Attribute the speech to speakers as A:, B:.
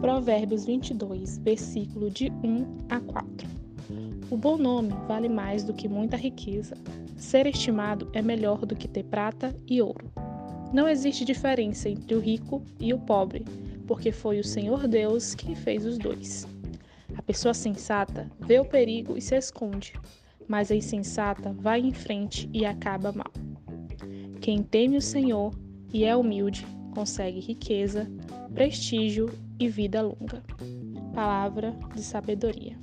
A: Provérbios 22, versículo de 1 a 4. O bom nome vale mais do que muita riqueza. Ser estimado é melhor do que ter prata e ouro. Não existe diferença entre o rico e o pobre, porque foi o Senhor Deus quem fez os dois. A pessoa sensata vê o perigo e se esconde, mas a insensata vai em frente e acaba mal. Quem teme o Senhor e é humilde consegue riqueza, prestígio e vida longa. Palavra de sabedoria.